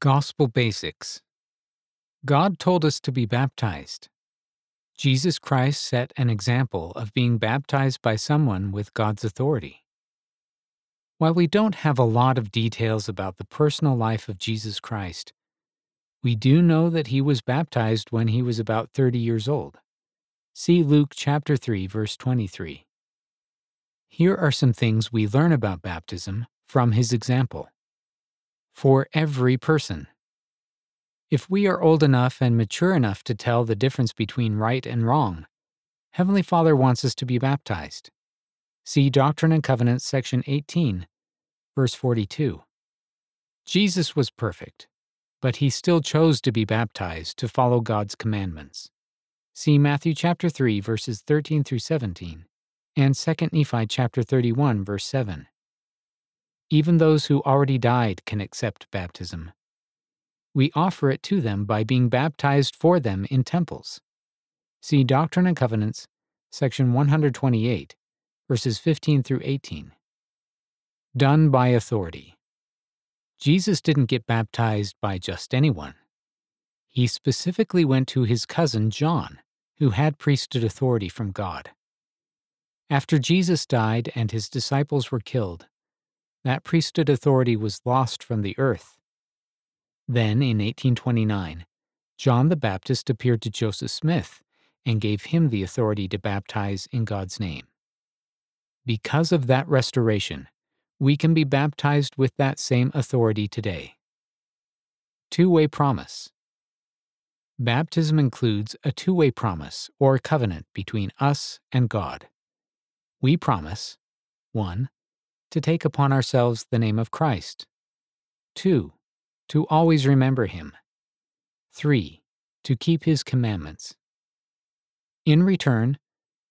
Gospel Basics God told us to be baptized. Jesus Christ set an example of being baptized by someone with God's authority. While we don't have a lot of details about the personal life of Jesus Christ, we do know that he was baptized when he was about 30 years old. See Luke chapter 3 verse 23. Here are some things we learn about baptism from his example. For every person. If we are old enough and mature enough to tell the difference between right and wrong, Heavenly Father wants us to be baptized. See Doctrine and Covenants, section 18, verse 42. Jesus was perfect, but he still chose to be baptized to follow God's commandments. See Matthew chapter 3 verses 13 through 17 and 2 Nephi chapter 31 verse 7. Even those who already died can accept baptism. We offer it to them by being baptized for them in temples. See Doctrine and Covenants, section 128, verses 15 through 18. Done by authority. Jesus didn't get baptized by just anyone. He specifically went to his cousin John, who had priesthood authority from God. After Jesus died and his disciples were killed, that priesthood authority was lost from the earth. Then, in 1829, John the Baptist appeared to Joseph Smith and gave him the authority to baptize in God's name. Because of that restoration, we can be baptized with that same authority today. Two way promise. Baptism includes a two way promise or covenant between us and God. We promise 1. To take upon ourselves the name of Christ. 2. To always remember Him. 3. To keep His commandments. In return,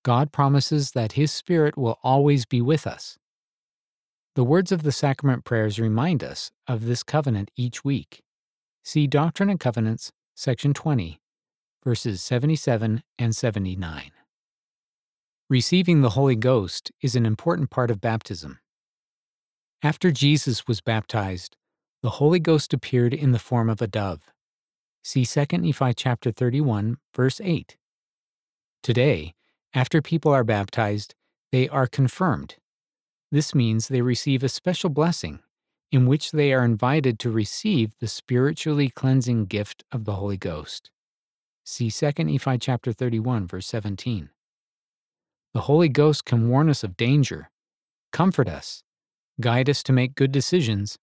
God promises that His Spirit will always be with us the words of the sacrament prayers remind us of this covenant each week. See Doctrine and Covenants, section 20, verses 77 and 79. Receiving the Holy Ghost is an important part of baptism. After Jesus was baptized, the Holy Ghost appeared in the form of a dove. See 2 Nephi chapter 31, verse 8. Today, after people are baptized, they are confirmed this means they receive a special blessing in which they are invited to receive the spiritually cleansing gift of the Holy Ghost. See 2 Nephi chapter 31 verse 17. The Holy Ghost can warn us of danger, comfort us, guide us to make good decisions,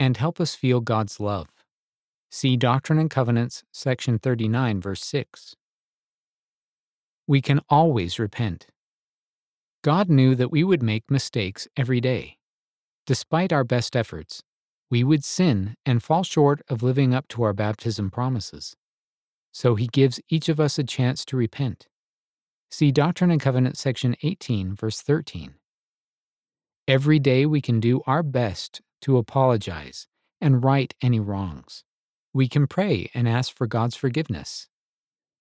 and help us feel God's love. See Doctrine and Covenants section 39 verse 6. We can always repent. God knew that we would make mistakes every day. Despite our best efforts, we would sin and fall short of living up to our baptism promises. So he gives each of us a chance to repent. See Doctrine and Covenants section 18, verse 13. Every day we can do our best to apologize and right any wrongs. We can pray and ask for God's forgiveness.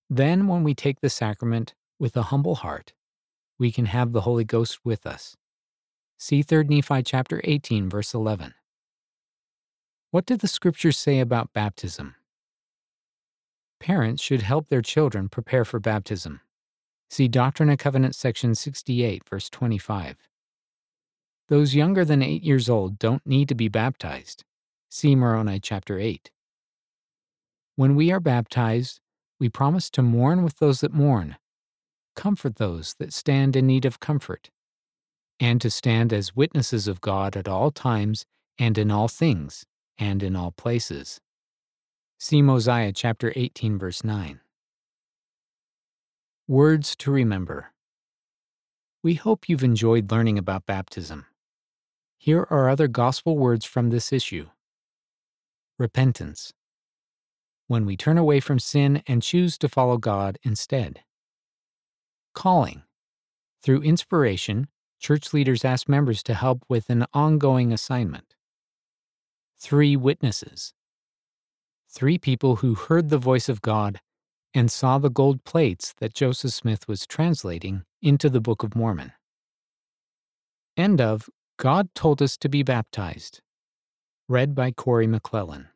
Then, when we take the sacrament with a humble heart, we can have the Holy Ghost with us. See 3 Nephi chapter 18 verse 11. What do the scriptures say about baptism? Parents should help their children prepare for baptism. See Doctrine and Covenants section 68 verse 25. Those younger than 8 years old don't need to be baptized. See Moroni chapter 8. When we are baptized, we promise to mourn with those that mourn comfort those that stand in need of comfort, and to stand as witnesses of God at all times and in all things and in all places. See Mosiah chapter 18 verse 9. Words to remember. We hope you've enjoyed learning about baptism. Here are other gospel words from this issue. Repentance. When we turn away from sin and choose to follow God instead. Calling. Through inspiration, church leaders ask members to help with an ongoing assignment. Three witnesses. Three people who heard the voice of God and saw the gold plates that Joseph Smith was translating into the Book of Mormon. End of God Told Us to Be Baptized. Read by Corey McClellan.